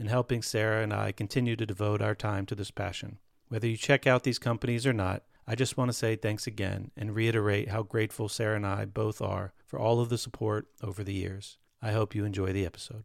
and helping Sara and I continue to devote our time to this passion. Whether you check out these companies or not, I just want to say thanks again and reiterate how grateful Sara and I both are for all of the support over the years. I hope you enjoy the episode.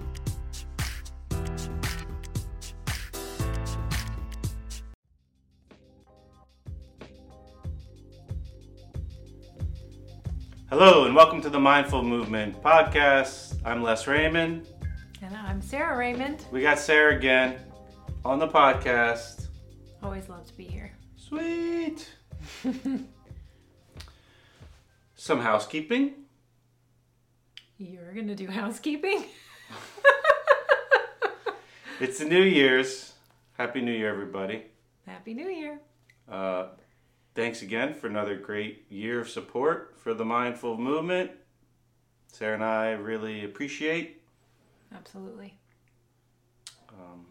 Hello, and welcome to the Mindful Movement podcast. I'm Les Raymond. And I'm Sara Raymond. We got Sara again on the podcast. Always love to be here. Sweet. Some housekeeping. You're going to do housekeeping? It's the New Year's. Happy New Year, everybody. Happy New Year. Uh, thanks again for another great year of support for the Mindful Movement. Sara and I really appreciate. Absolutely. Um,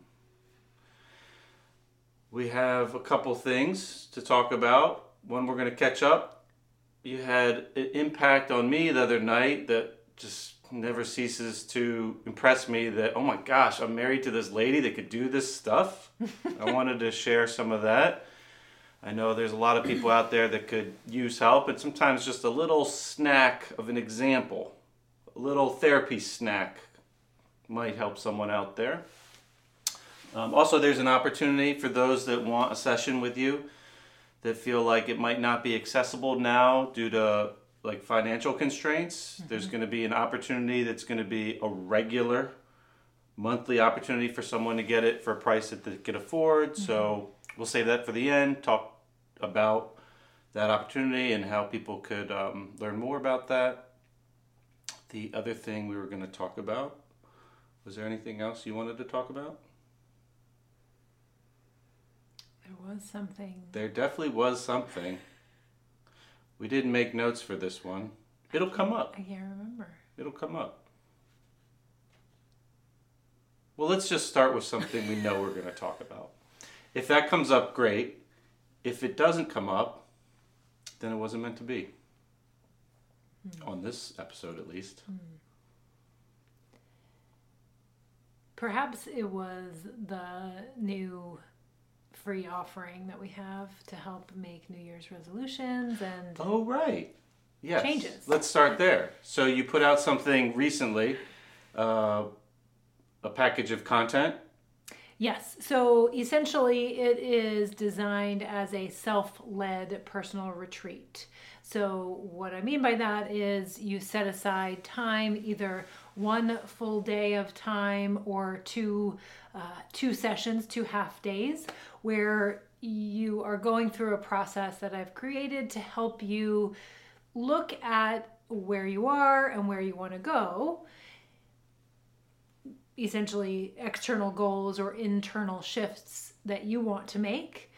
we have a couple things to talk about. One, we're going to catch up. You had an impact on me the other night that just never ceases to impress me that, oh my gosh, I'm married to this lady that could do this stuff. I wanted to share some of that. I know there's a lot of people out there that could use help, and sometimes just a little snack of an example, a little therapy snack might help someone out there. Um, also, there's an opportunity for those that want a session with you that feel like it might not be accessible now due to like financial constraints. There's going to be an opportunity that's going to be a regular monthly opportunity for someone to get it for a price that they could afford. So we'll save that for the end. Talk about that opportunity and how people could um, learn more about that. The other thing we were going to talk about was there anything else you wanted to talk about? There was something. There definitely was something. We didn't make notes for this one. It'll come up. I can't remember. It'll come up. Well, let's just start with something we know we're going to talk about. If that comes up, great. If it doesn't come up, then it wasn't meant to be. On this episode, at least. Perhaps it was the new free offering that we have to help make New Year's resolutions and Oh, right. Yes. Changes. Let's start there. So you put out something recently, uh, a package of content. Yes. So essentially, it is designed as a self led personal retreat. So, what I mean by that is you set aside time, either one full day of time or two, uh, two sessions, two half days, where you are going through a process that I've created to help you look at where you are and where you want to go. Essentially, external goals or internal shifts that you want to make.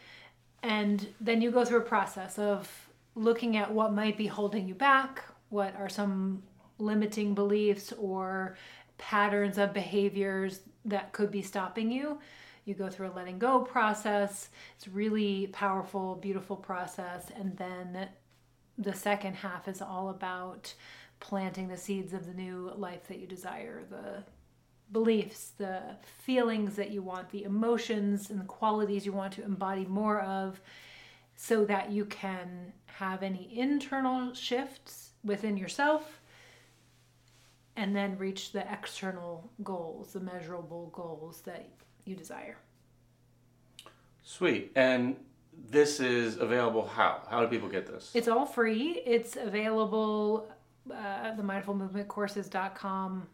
And then you go through a process of looking at what might be holding you back, what are some limiting beliefs or patterns of behaviors that could be stopping you. You go through a letting go process. It's really powerful, beautiful process. And then the second half is all about planting the seeds of the new life that you desire, the beliefs, the feelings that you want, the emotions and the qualities you want to embody more of so that you can have any internal shifts within yourself and then reach the external goals, the measurable goals that you desire. Sweet. And this is available how? How do people get this? It's all free. It's available uh, at the mindfulmovementcourses.com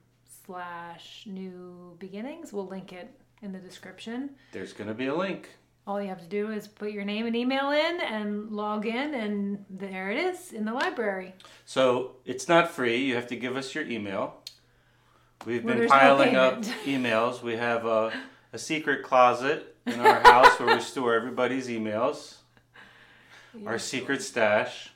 slash new beginnings. We'll link it in the description. There's going to be a link. All you have to do is put your name and email in and log in, and there it is in the library. So it's not free. You have to give us your email. We've well, been piling no up emails. We have a, a secret closet in our house where we store everybody's emails. Our secret stash.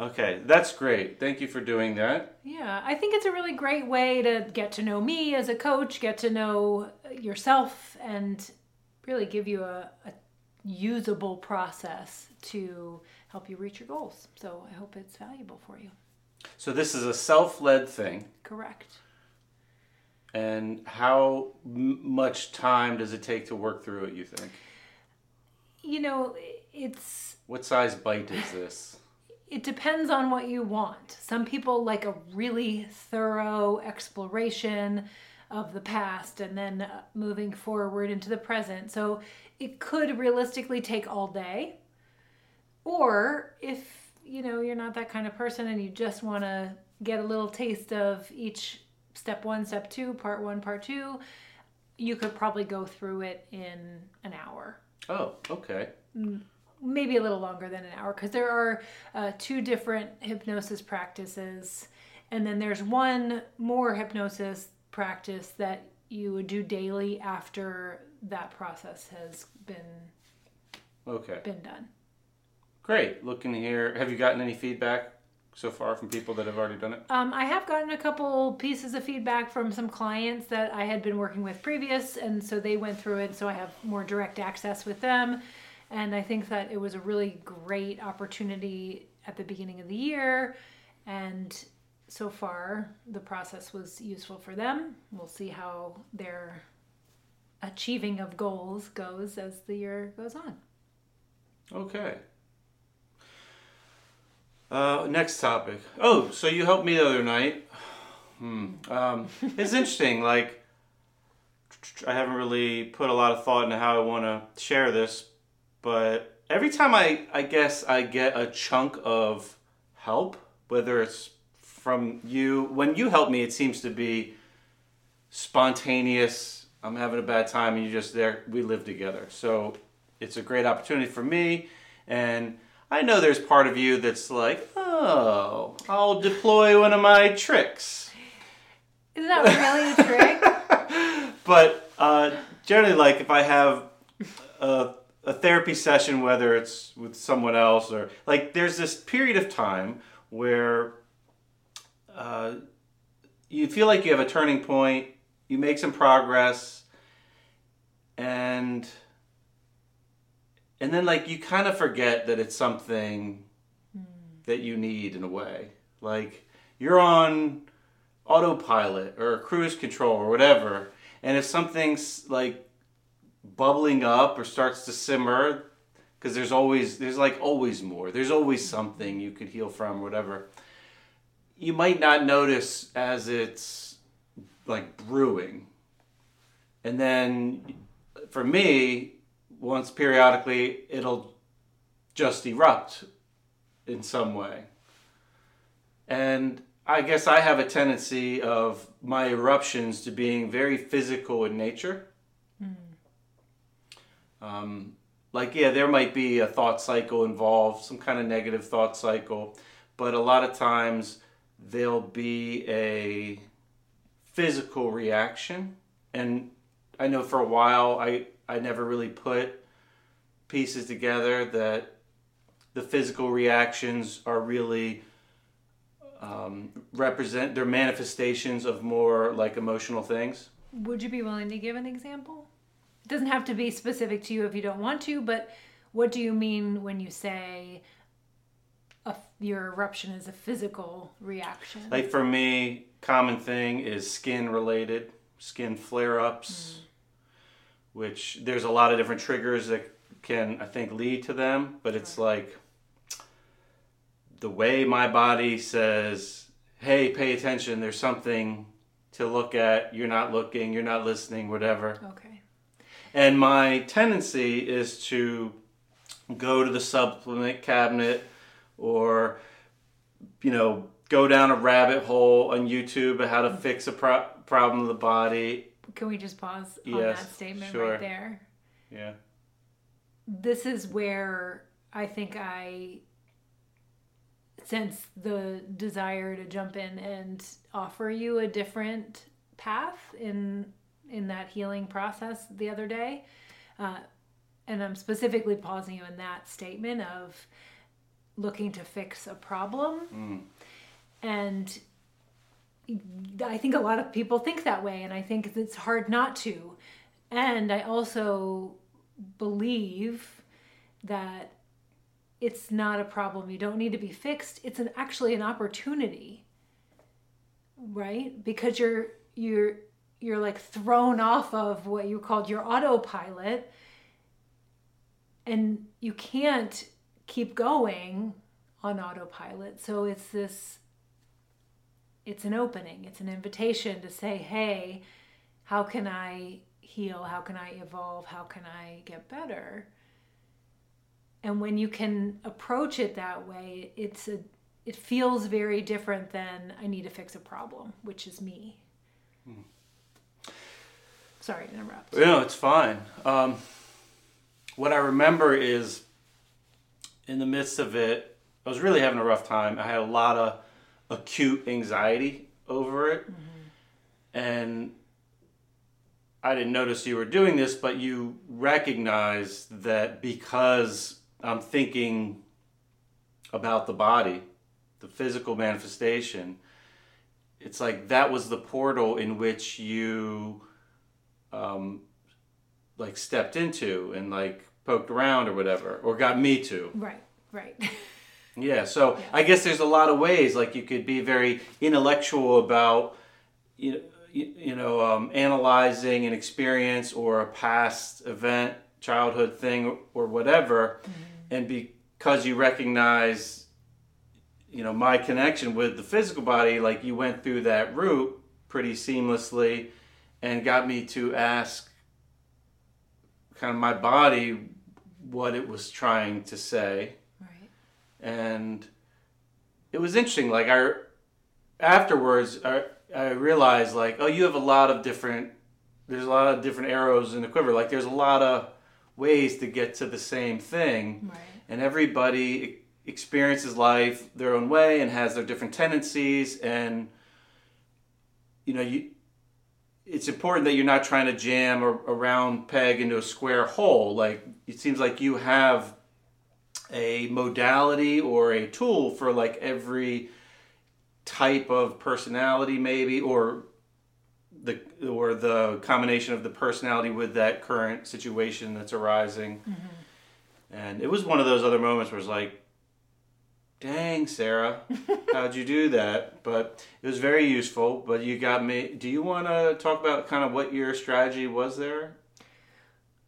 Okay, that's great. Thank you for doing that. Yeah, I think it's a really great way to get to know me as a coach, get to know yourself, and really give you a, a usable process to help you reach your goals. So I hope it's valuable for you. So this is a self-led thing. Correct. And how m- much time does it take to work through it, you think? You know, it's. What size bite is this? It depends on what you want. Some people like a really thorough exploration of the past and then uh, moving forward into the present. So it could realistically take all day. Or if, you know, you're not that kind of person and you just want to get a little taste of each step 1, step 2, part 1, part 2, you could probably go through it in an hour. Oh, okay. Maybe a little longer than an hour because there are uh, two different hypnosis practices. And then there's one more hypnosis practice that you would do daily after that process has been okay been done. Great. Looking here, have you gotten any feedback so far from people that have already done it? Um, I have gotten a couple pieces of feedback from some clients that I had been working with previous, and so they went through it, so I have more direct access with them. And I think that it was a really great opportunity at the beginning of the year, and so far the process was useful for them. We'll see how their achieving of goals goes as the year goes on. Okay. Uh, next topic. Oh, so you helped me the other night. Hmm. Um, it's interesting. Like, I haven't really put a lot of thought into how I want to share this, but every time I, I guess I get a chunk of help, whether it's from you. When you help me, it seems to be spontaneous. I'm having a bad time, and you're just there. We live together, so it's a great opportunity for me. And I know there's part of you that's like, oh, I'll deploy one of my tricks. Is that really a trick? but uh, generally, like if I have a, a therapy session, whether it's with someone else or like, there's this period of time where uh, you feel like you have a turning point, you make some progress, and and then like you kind of forget that it's something mm. that you need in a way. Like you're on autopilot or cruise control or whatever, and if something's like bubbling up or starts to simmer, because there's always there's like always more. There's always something you could heal from, whatever you might not notice as it's like brewing. And then for me, once periodically, it'll just erupt in some way. And I guess I have a tendency of my eruptions to being very physical in nature. Um, like, yeah, there might be a thought cycle involved, some kind of negative thought cycle, but a lot of times there'll be a physical reaction. And I know for a while I, I never really put pieces together that the physical reactions are really um, represent their manifestations of more like emotional things. Would you be willing to give an example? It doesn't have to be specific to you if you don't want to, but what do you mean when you say a, your eruption is a physical reaction? Like for me, common thing is skin related, skin flare ups, mm. which there's a lot of different triggers that can, I think, lead to them, but it's right. like the way my body says, hey, pay attention, there's something to look at, you're not looking, you're not listening, whatever. Okay. And my tendency is to go to the supplement cabinet or, you know, go down a rabbit hole on YouTube of how to fix a pro- problem of the body. Can we just pause on yes, that statement sure. right there? Yeah. This is where I think I sense the desire to jump in and offer you a different path in in that healing process the other day. Uh, and I'm specifically pausing you in that statement of looking to fix a problem. Mm. And I think a lot of people think that way, and I think it's hard not to. And I also believe that it's not a problem. You don't need to be fixed. It's an actually an opportunity. Right? Because you're you're you're like thrown off of what you called your autopilot and you can't keep going on autopilot. So it's this it's an opening, it's an invitation to say, "Hey, how can I heal? How can I evolve? How can I get better?" and when you can approach it that way it's a it feels very different than i need to fix a problem which is me hmm. Sorry to interrupt no it's fine um, what i remember is in the midst of it i was really having a rough time i had a lot of acute anxiety over it mm-hmm. and I didn't notice you were doing this, but you recognized that because I'm thinking about the body, the physical manifestation. It's like that was the portal in which you, um, like stepped into and like poked around or whatever, or got me to. Right. Right. yeah. So yeah. I guess there's a lot of ways. Like you could be very intellectual about, you know, you, you know, um, analyzing an experience or a past event, childhood thing, or whatever. Mm-hmm and because you recognize you know my connection with the physical body like you went through that route pretty seamlessly and got me to ask kind of my body what it was trying to say right and it was interesting like i afterwards I, I realized like oh you have a lot of different there's a lot of different arrows in the quiver like there's a lot of ways to get to the same thing. Right. And everybody experiences life their own way and has their different tendencies and you know you it's important that you're not trying to jam a, a round peg into a square hole like it seems like you have a modality or a tool for like every type of personality maybe or the or the combination of the personality with that current situation that's arising. Mm-hmm. And it was one of those other moments where it's like, dang, Sara, how'd you do that? But it was very useful. But you got me. Do you want to talk about kind of what your strategy was there?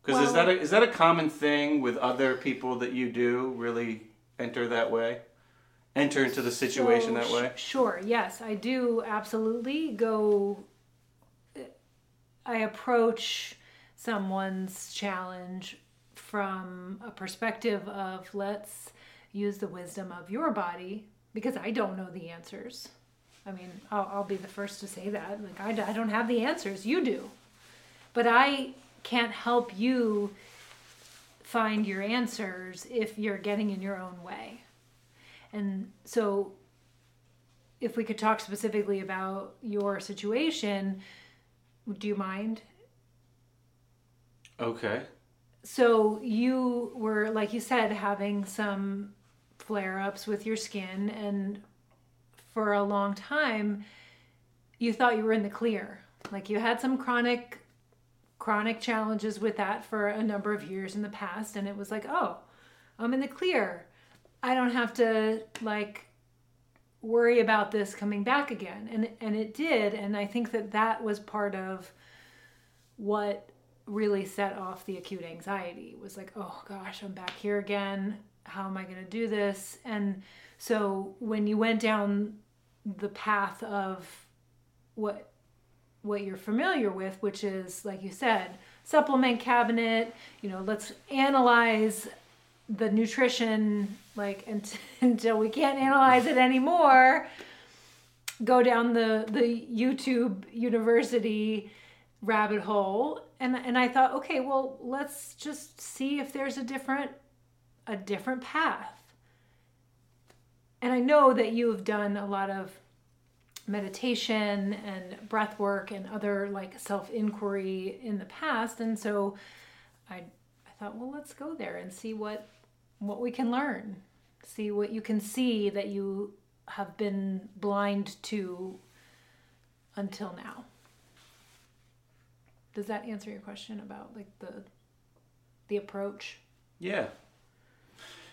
Because well, is that a, is that a common thing with other people that you do? Really enter that way, enter into the situation so, that way. Sure. Yes, I do. Absolutely go I approach someone's challenge from a perspective of let's use the wisdom of your body because I don't know the answers. I mean, I'll, I'll be the first to say that. Like, I, I don't have the answers, you do. But I can't help you find your answers if you're getting in your own way. And so, if we could talk specifically about your situation, do you mind? Okay. So, you were, like you said, having some flare ups with your skin, and for a long time, you thought you were in the clear. Like you had some chronic chronic challenges with that for a number of years in the past and it was like, "Oh, I'm in the clear. I don't have to like worry about this coming back again." And and it did, and I think that that was part of what really set off the acute anxiety was like, "Oh gosh, I'm back here again. How am I going to do this?" And so when you went down the path of what what you're familiar with, which is like you said, supplement cabinet, you know, let's analyze the nutrition like until we can't analyze it anymore. Go down the the YouTube university rabbit hole and and I thought, okay, well, let's just see if there's a different a different path. And I know that you have done a lot of meditation and breath work and other like self inquiry in the past and so I I thought well let's go there and see what what we can learn. See what you can see that you have been blind to until now. Does that answer your question about like the the approach? Yeah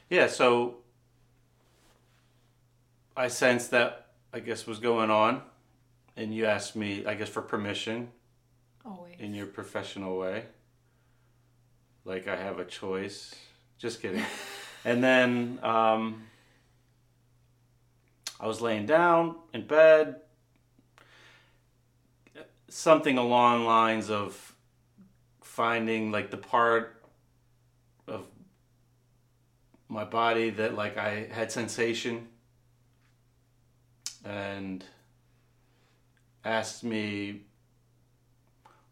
yeah so i sensed that I guess, was going on, and you asked me, I guess, for permission. Always. In your professional way. Like I have a choice. Just kidding. and then um, I was laying down in bed. Something along lines of finding like the part my body that like I had sensation and asked me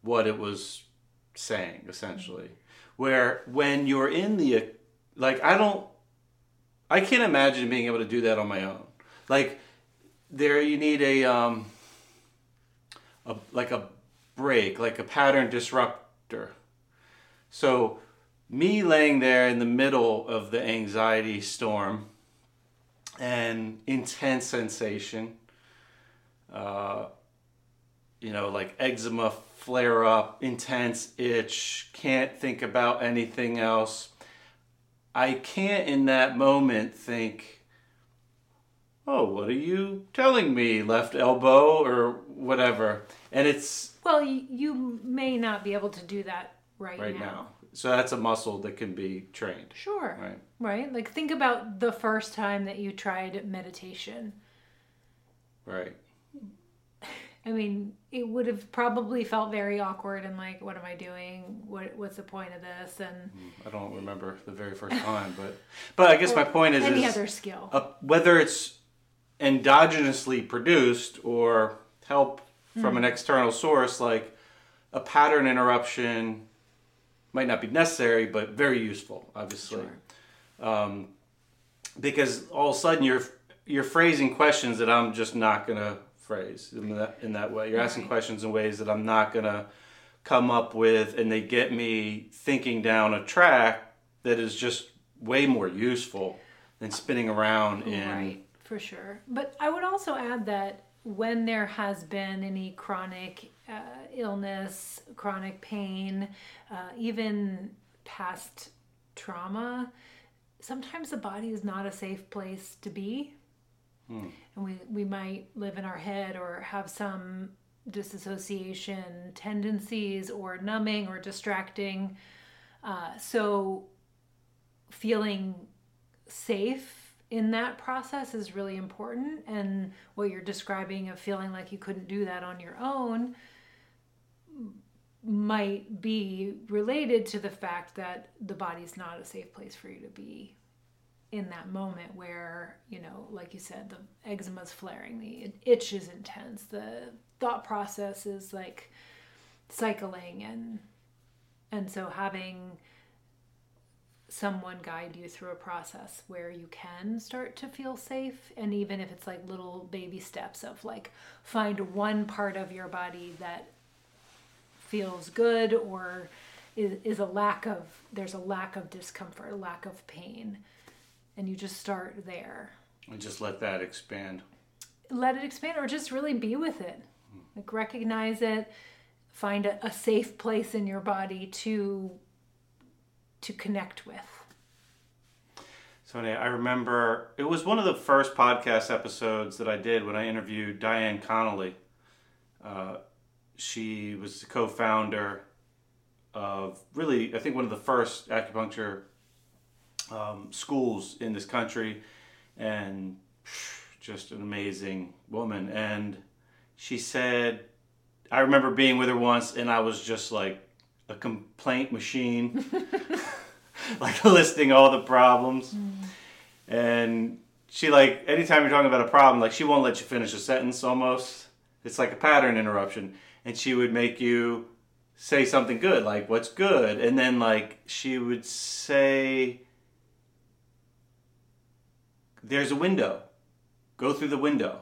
what it was saying essentially. Where when you're in the like i don't i can't imagine being able to do that on my own. Like there you need a um a like a break like a pattern disruptor. So me laying there in the middle of the anxiety storm and intense sensation. Uh, you know, like eczema flare up, intense itch, can't think about anything else. I can't in that moment think, oh, what are you telling me, left elbow or whatever? And it's. Well, you may not be able to do that right, right now. now. So that's a muscle that can be trained. Sure. Right. Right. Like think about the first time that you tried meditation. Right. I mean, it would have probably felt very awkward and like, what am I doing? What What's the point of this? And mm, I don't remember the very first time, but but I guess my point is any is, other skill, uh, whether it's endogenously produced or help from mm. an external source, like a pattern interruption might not be necessary, but very useful, obviously. Sure. Um, because all of a sudden you're you're phrasing questions that I'm just not gonna phrase in that in that way. You're asking right. questions in ways that I'm not gonna come up with, and they get me thinking down a track that is just way more useful than spinning around in. Right, for sure. But I would also add that when there has been any chronic uh, illness, chronic pain, uh, even past trauma, sometimes the body is not a safe place to be. Hmm. And we, we might live in our head or have some disassociation tendencies or numbing or distracting. Uh, so feeling safe in that process is really important. And what you're describing of feeling like you couldn't do that on your own might be related to the fact that the body's not a safe place for you to be in that moment where you know like you said the eczema is flaring the itch is intense the thought process is like cycling and and so having someone guide you through a process where you can start to feel safe and even if it's like little baby steps of like find one part of your body that feels good or is, is a lack of there's a lack of discomfort a lack of pain and you just start there and just let that expand let it expand or just really be with it like recognize it find a, a safe place in your body to to connect with. So I remember it was one of the first podcast episodes that I did when I interviewed Dianne Connelly. Uh, she was the co-founder of really, I think, one of the first acupuncture um, schools in this country, and just an amazing woman. And she said, I remember being with her once, and I was just like a complaint machine. like listing all the problems. Mm. And she like anytime you're talking about a problem, like she won't let you finish a sentence almost. It's like a pattern interruption. And she would make you say something good, like what's good, and then like she would say there's a window. Go through the window.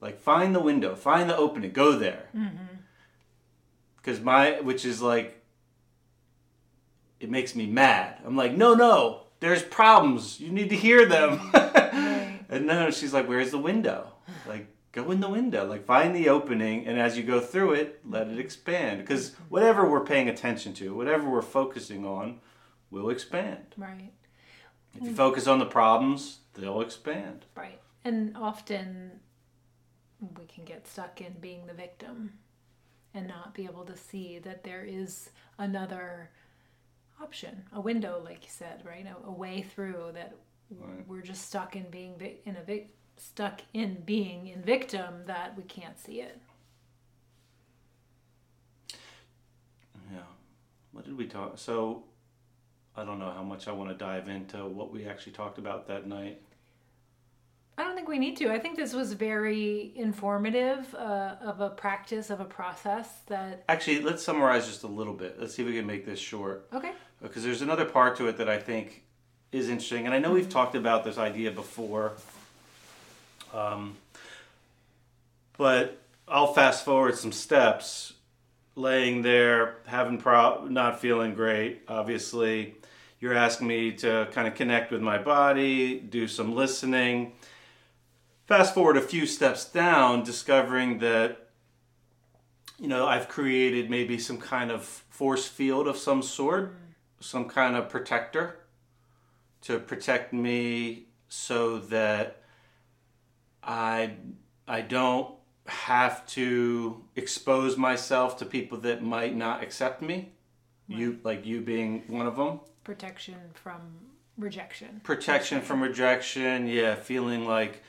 Like find the window, find the opening, go there. Because mm-hmm. my, which is like it makes me mad. I'm like, no, no, there's problems. You need to hear them. right. And then she's like, where's the window? Like, go in the window. Like, find the opening, and as you go through it, let it expand. Because whatever we're paying attention to, whatever we're focusing on, will expand. Right. If you focus on the problems, they'll expand. Right. And often we can get stuck in being the victim and not be able to see that there is another option, a window, like you said, right? A, a way through that right. we're just stuck in being in a vic- stuck in being in victim that we can't see it. Yeah. What did we talk? So I don't know how much I want to dive into what we actually talked about that night. I don't think we need to. I think this was very informative uh, of a practice of a process that. Actually, let's summarize just a little bit. Let's see if we can make this short. Okay because there's another part to it that I think is interesting, and I know we've talked about this idea before. Um, but I'll fast forward some steps. Laying there, having pro- not feeling great. Obviously, you're asking me to kind of connect with my body, do some listening. Fast forward a few steps down, discovering that you know I've created maybe some kind of force field of some sort some kind of protector to protect me so that I I don't have to expose myself to people that might not accept me. Right. You like you being one of them. Protection from rejection. Protection from rejection. Yeah, feeling like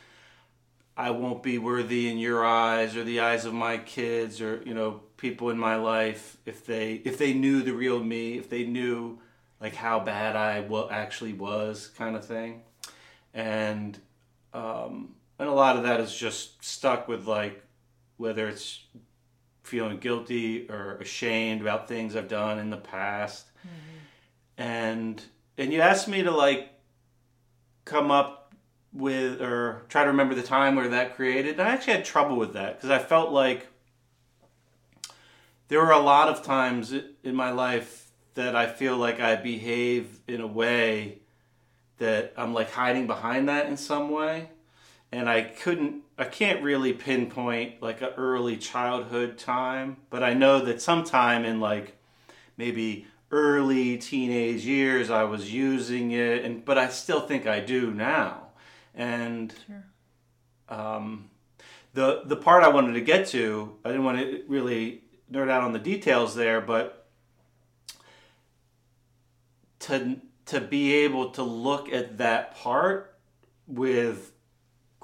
I won't be worthy in your eyes or the eyes of my kids or you know people in my life if they if they knew the real me if they knew like how bad I actually was, kind of thing. And um, and a lot of that is just stuck with like whether it's feeling guilty or ashamed about things I've done in the past. Mm-hmm. And and you asked me to like come up with or try to remember the time where that created. And I actually had trouble with that because I felt like there were a lot of times in my life that I feel like I behave in a way that I'm like hiding behind that in some way. And I couldn't, I can't really pinpoint like an early childhood time, but I know that sometime in like maybe early teenage years I was using it, and but I still think I do now. And sure. um, the the part I wanted to get to, I didn't want to really nerd out on the details there, but to to be able to look at that part with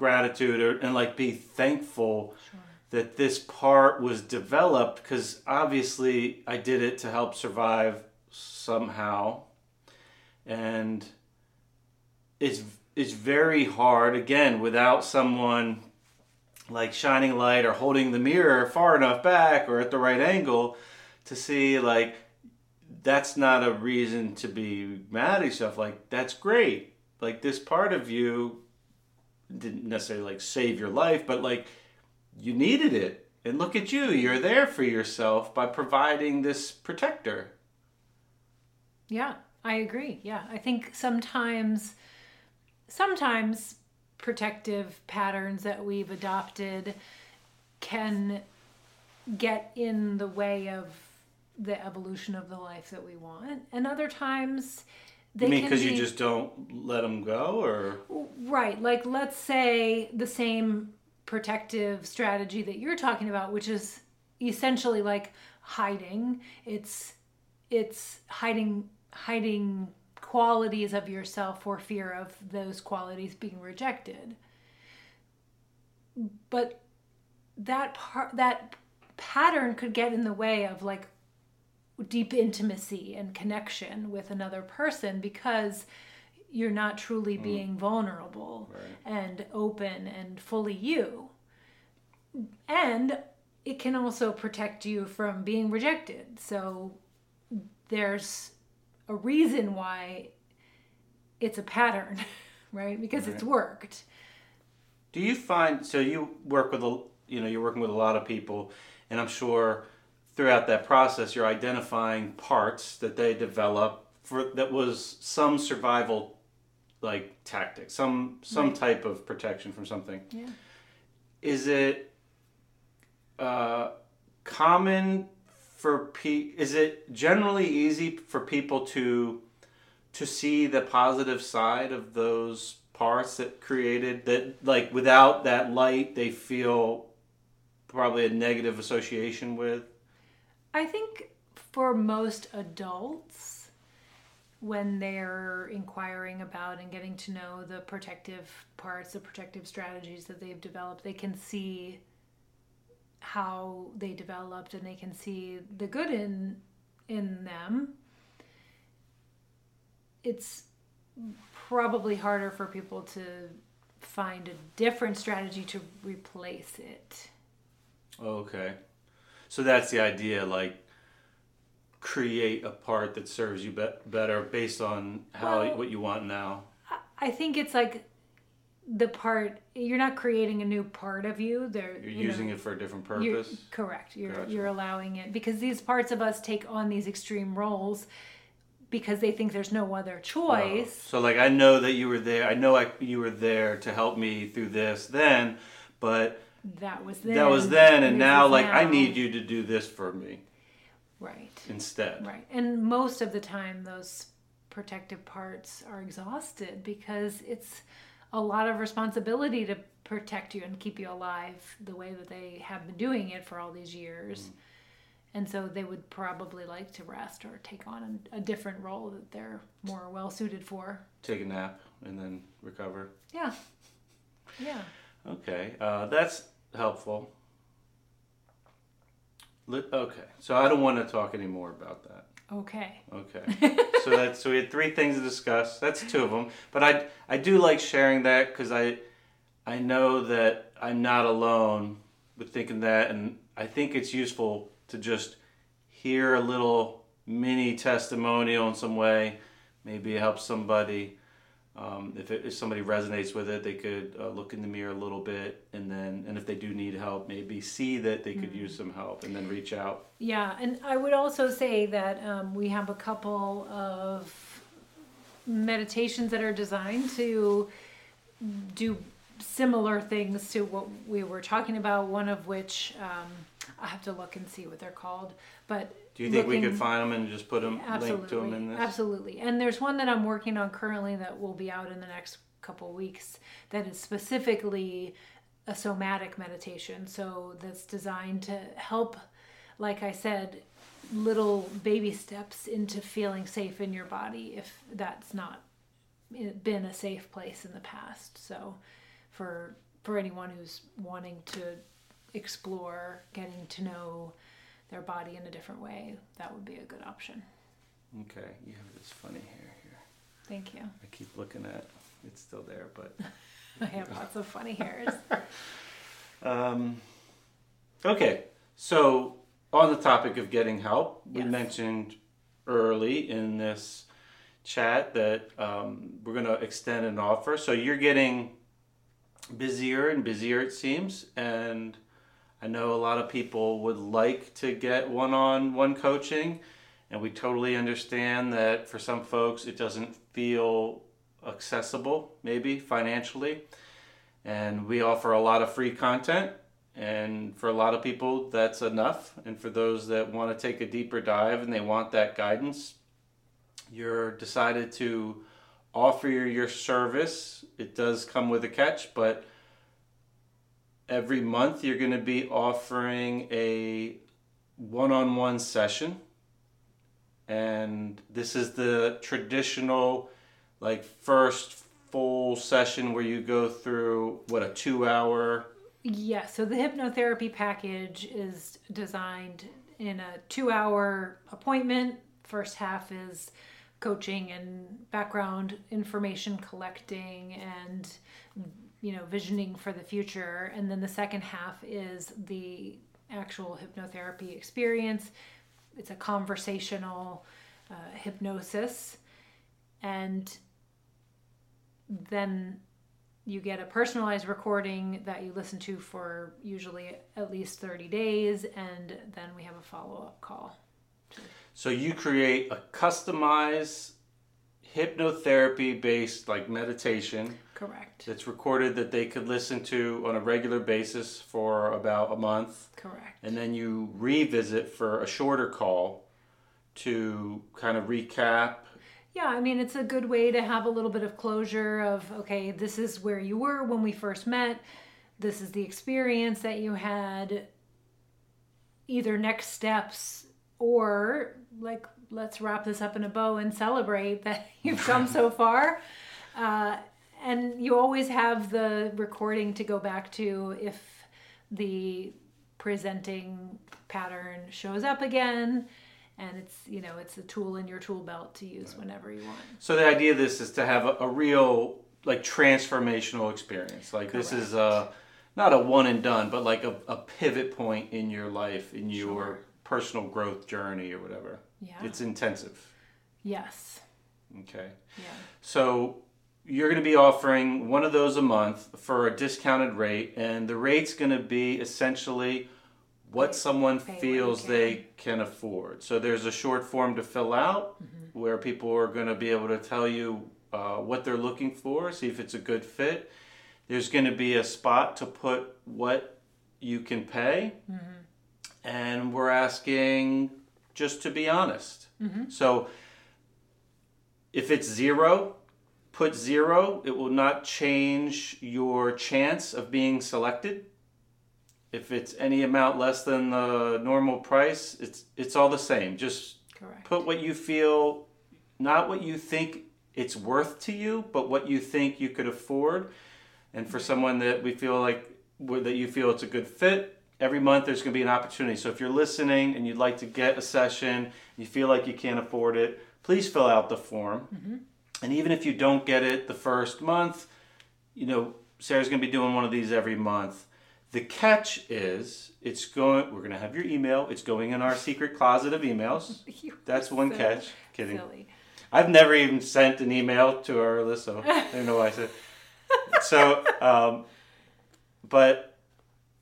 gratitude or, and like be thankful sure. that this part was developed because obviously I did it to help survive somehow and it's it's very hard again without someone like shining light or holding the mirror far enough back or at the right angle to see like that's not a reason to be mad at yourself. Like that's great. Like this part of you didn't necessarily like save your life, but like you needed it. And look at you, you're there for yourself by providing this protector. Yeah, I agree. Yeah, I think sometimes, sometimes protective patterns that we've adopted can get in the way of the evolution of the life that we want, and other times they you mean because you just don't let them go, or right? Like let's say the same protective strategy that you're talking about, which is essentially like hiding. It's it's hiding hiding qualities of yourself for fear of those qualities being rejected. But that part that pattern could get in the way of like deep intimacy and connection with another person because you're not truly mm. being vulnerable right. and open and fully you. And it can also protect you from being rejected. So there's a reason why it's a pattern, right? Because right. it's worked. Do you find so you work with a you know you're working with a lot of people and I'm sure throughout that process you're identifying parts that they develop for that was some survival like tactic, some some right. type of protection from something. Yeah. Is it uh, common for pe- is it generally easy for people to to see the positive side of those parts that created that like without that light they feel probably a negative association with i think for most adults when they're inquiring about and getting to know the protective parts the protective strategies that they've developed they can see how they developed and they can see the good in in them. It's probably harder for people to find a different strategy to replace it. Okay so that's the idea like create a part that serves you be- better based on how well, what you want now. I think it's like the part you're not creating a new part of you there you're you using know, it for a different purpose? you're, correct. You're gotcha. you're allowing it because these parts of us take on these extreme roles because they think there's no other choice. Oh. so like i know that you were there i know I, you were there to help me through this then but that was then that was then and now like now. i need you to do this for me right instead right and most of the time those protective parts are exhausted because it's a lot of responsibility to protect you and keep you alive the way that they have been doing it for all these years. Mm. And so they would probably like to rest or take on a, a different role that they're more well suited for. Take a nap and then recover. Yeah. Yeah. Okay. Uh, that's helpful. Okay. So I don't want to talk anymore about that. Okay. Okay. so that so we had three things to discuss. That's two of them. But I I do like sharing that because I I know that I'm not alone with thinking that, and I think it's useful to just hear a little mini testimonial in some way. Maybe it helps somebody um, if, it, if somebody resonates with it, they could uh, look in the mirror a little bit, and then, and if they do need help, maybe see that they could mm. use some help, and then reach out. Yeah, and I would also say that um, we have a couple of meditations that are designed to do similar things to what we were talking about. One of which um, I have to look and see what they're called, but do you think looking, we could find them and just put them link to them in this? Absolutely. And there's one that I'm working on currently that will be out in the next couple weeks that is specifically a somatic meditation. So that's designed to help, like I said, little baby steps into feeling safe in your body if that's not eh, been a safe place in the past. So for for anyone who's wanting to explore getting to know their body in a different way, that would be a good option. Okay, you have this funny hair here. Thank you. I keep looking at it's still there, but I have lots of funny hairs. um, okay, so on the topic of getting help, we yes. mentioned early in this chat that um, we're going to extend an offer. So you're getting busier and busier, it seems. And I know a lot of people would like to get one on one coaching. And we totally understand that for some folks, it doesn't feel accessible, maybe financially. And we offer a lot of free content. And for a lot of people, that's enough. And for those that want to take a deeper dive and they want that guidance, you're decided to offer your service. It does come with a catch, but every month you're going to be offering a one on one session. And this is the traditional, like, first full session where you go through what a two hour. Yeah, so the hypnotherapy package is designed in a two hour appointment. First half is coaching and background information collecting and you know visioning for the future. And then the second half is the actual hypnotherapy experience. It's a conversational uh, hypnosis. And then you get a personalized recording that you listen to for usually at least 30 days. And then we have a follow-up call. So you create a customized hypnotherapy based like meditation. Correct. That's recorded that they could listen to on a regular basis for about a month. Correct. And then you revisit for a shorter call to kind of recap. Yeah, I mean, it's a good way to have a little bit of closure of, okay, this is where you were when we first met. This is the experience that you had. Either next steps or like let's wrap this up in a bow and celebrate that you've come so far. Uh, and you always have the recording to go back to if the presenting pattern shows up again and it's you know it's a tool in your tool belt to use whenever you want. So the idea of this is to have a, a real like transformational experience. Like Correct. this is a not a one and done but like a, a pivot point in your life in your sure. personal growth journey or whatever. Yeah. It's intensive. Yes. Okay. Yeah. So you're going to be offering one of those a month for a discounted rate, and the rate's going to be essentially what someone feels can. they can afford. So there's a short form to fill out mm-hmm. where people are going to be able to tell you uh, what they're looking for, see if it's a good fit. There's going to be a spot to put what you can pay. Mm-hmm and we're asking just to be honest. Mm-hmm. So if it's zero, put zero. It will not change your chance of being selected. If it's any amount less than the normal price, it's it's all the same. Just Correct. put what you feel, not what you think it's worth to you, but what you think you could afford. And for someone that we feel like that you feel it's a good fit, every month there's going to be an opportunity. So if you're listening and you'd like to get a session, you feel like you can't afford it, please fill out the form. Mm-hmm. And even if you don't get it the first month, you know, Sara's going to be doing one of these every month. The catch is it's going we're going to have your email. It's going in our secret closet of emails. That's one so catch. Kidding. Silly. I've never even sent an email to our list, so I don't know why I said. so, um, but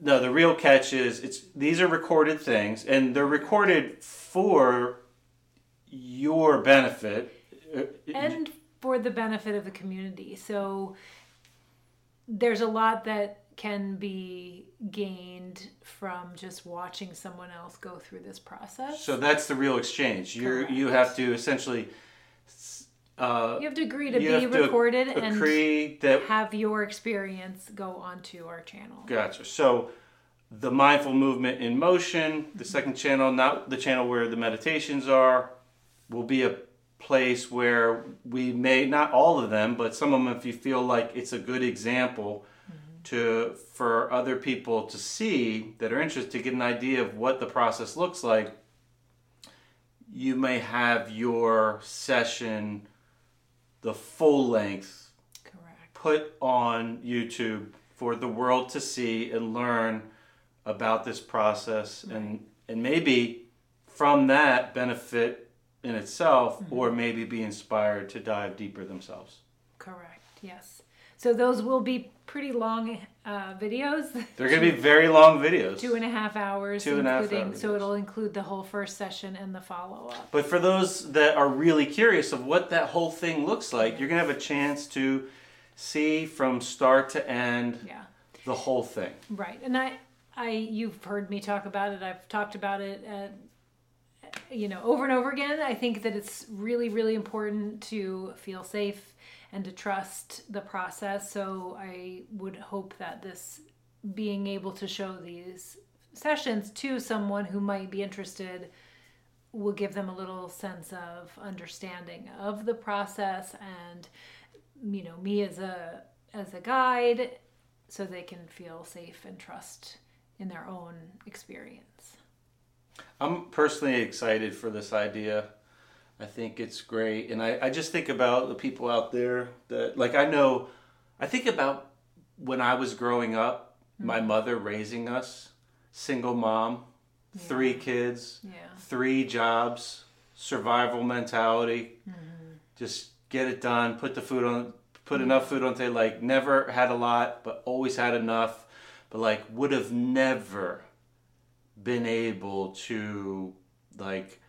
no, the real catch is it's these are recorded things, and they're recorded for your benefit uh, and for the benefit of the community. So there's a lot that can be gained from just watching someone else go through this process. So that's the real exchange. You you have to essentially uh, you have to agree to be recorded and that, have your experience go onto our channel. Gotcha. So the mindful movement in motion, the second channel, not the channel where the meditations are, will be a place where we may not all of them, but some of them, if you feel like it's a good example mm-hmm. to for other people to see that are interested to get an idea of what the process looks like. You may have your session the full length Correct. put on YouTube for the world to see and learn about this process right. and and maybe from that benefit in itself mm-hmm. or maybe be inspired to dive deeper themselves. Correct. Yes. So those will be pretty long uh, videos. They're going to be very long videos. two and a half hours, Two and a half hours, so it'll include the whole first session and the follow up. But for those that are really curious of what that whole thing looks like, you're going to have a chance to see from start to end Yeah. the whole thing. Right. And I I you've heard me talk about it. I've talked about it at you know, over and over again. I think that it's really really important to feel safe and to trust the process. So I would hope that this being able to show these sessions to someone who might be interested will give them a little sense of understanding of the process and you know me as a as a guide so they can feel safe and trust in their own experience I'm personally excited for this idea. I think it's great. And I, I just think about the people out there that, like, I know, I think about when I was growing up, my mm-hmm. mother raising us, single mom, three kids, yeah three jobs, survival mentality, mm-hmm. just get it done, put the food on, put mm-hmm. enough food on the table. Like never had a lot, but always had enough. But like would have never been able to like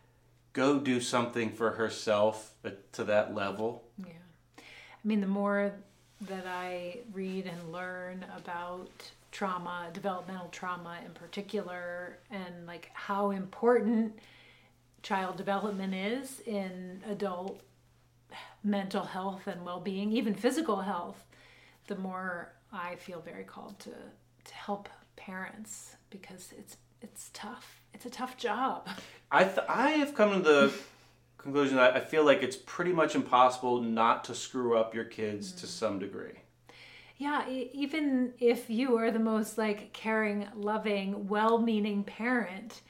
go do something for herself to that level. yeah i mean the more that i read and learn about trauma developmental trauma in particular and like how important child development is in adult mental health and well-being even physical health the more i feel very called to to help parents because it's it's tough it's a tough job I th- I have come to the conclusion that I feel like it's pretty much impossible not to screw up your kids to mm-hmm. some degree. yeah e- even if you are the most like caring loving well-meaning parent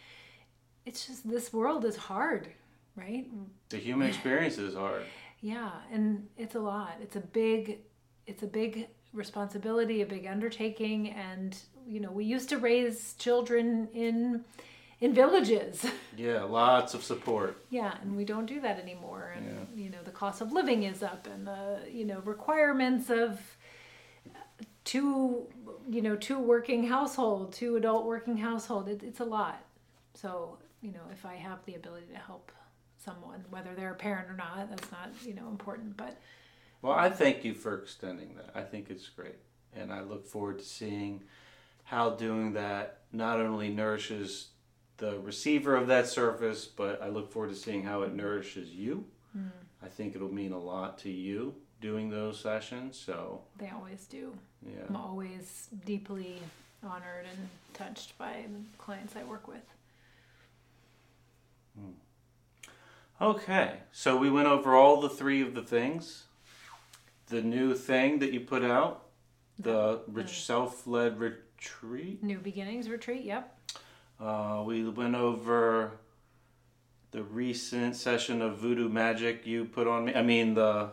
it's just this world is hard right The human experience is hard. Yeah, and it's a lot. It's a big it's a big responsibility, a big undertaking and you know, we used to raise children in in villages. Yeah, lots of support. yeah, and we don't do that anymore and you know, the cost of living is up and the you know, requirements of two you know, two working household, two adult working household. It, it's a lot. So, you know, if I have the ability to help someone, whether they're a parent or not, that's not, you know, important, but Well, I thank you for extending that. I think it's great. And I look forward to seeing how doing that not only nourishes the receiver of that service, but I look forward to seeing how it nourishes you. Mm-hmm. I think it'll mean a lot to you doing those sessions. So, They always do. yeah. I'm always deeply honored and touched by the clients I work with. Hmm. Okay, so we went over all the three of the things. The new thing that you put out, the rich self-led retreat. New Beginnings Retreat, yep. Uh, we went over the recent session of voodoo magic you put on me. I mean the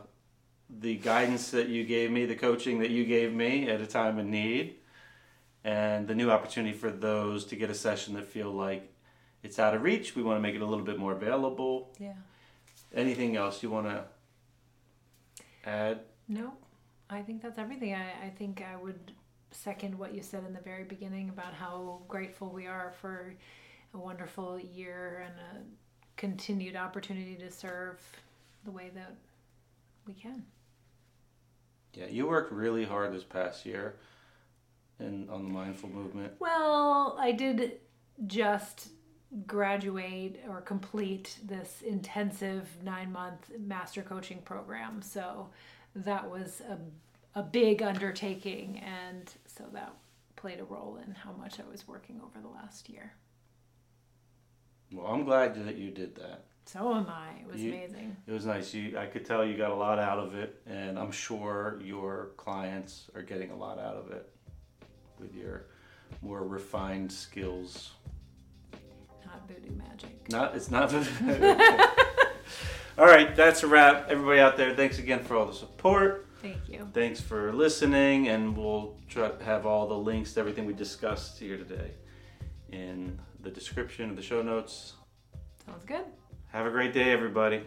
the guidance that you gave me, the coaching that you gave me at a time of need, and the new opportunity for those to get a session that feel like it's out of reach. We want to make it a little bit more available. Yeah. Anything else you want to add? No, I think that's everything. I, I think I would second what you said in the very beginning about how grateful we are for a wonderful year and a continued opportunity to serve the way that we can. Yeah, you worked really hard this past year in on the mindful movement. Well, I did just graduate or complete this intensive nine month master coaching program. So that was a, a big undertaking. And so that played a role in how much I was working over the last year. Well, I'm glad that you did that. So am I. It was You- amazing. It was nice. You, I could tell you got a lot out of it, and I'm sure your clients are getting a lot out of it with your more refined skills. Not voodoo magic. Not, it's not. all right, that's a wrap. Everybody out there, thanks again for all the support. Thank you. Thanks for listening, and we'll try to have all the links to everything we discussed here today in the description of the show notes. Sounds good. Have a great day, everybody.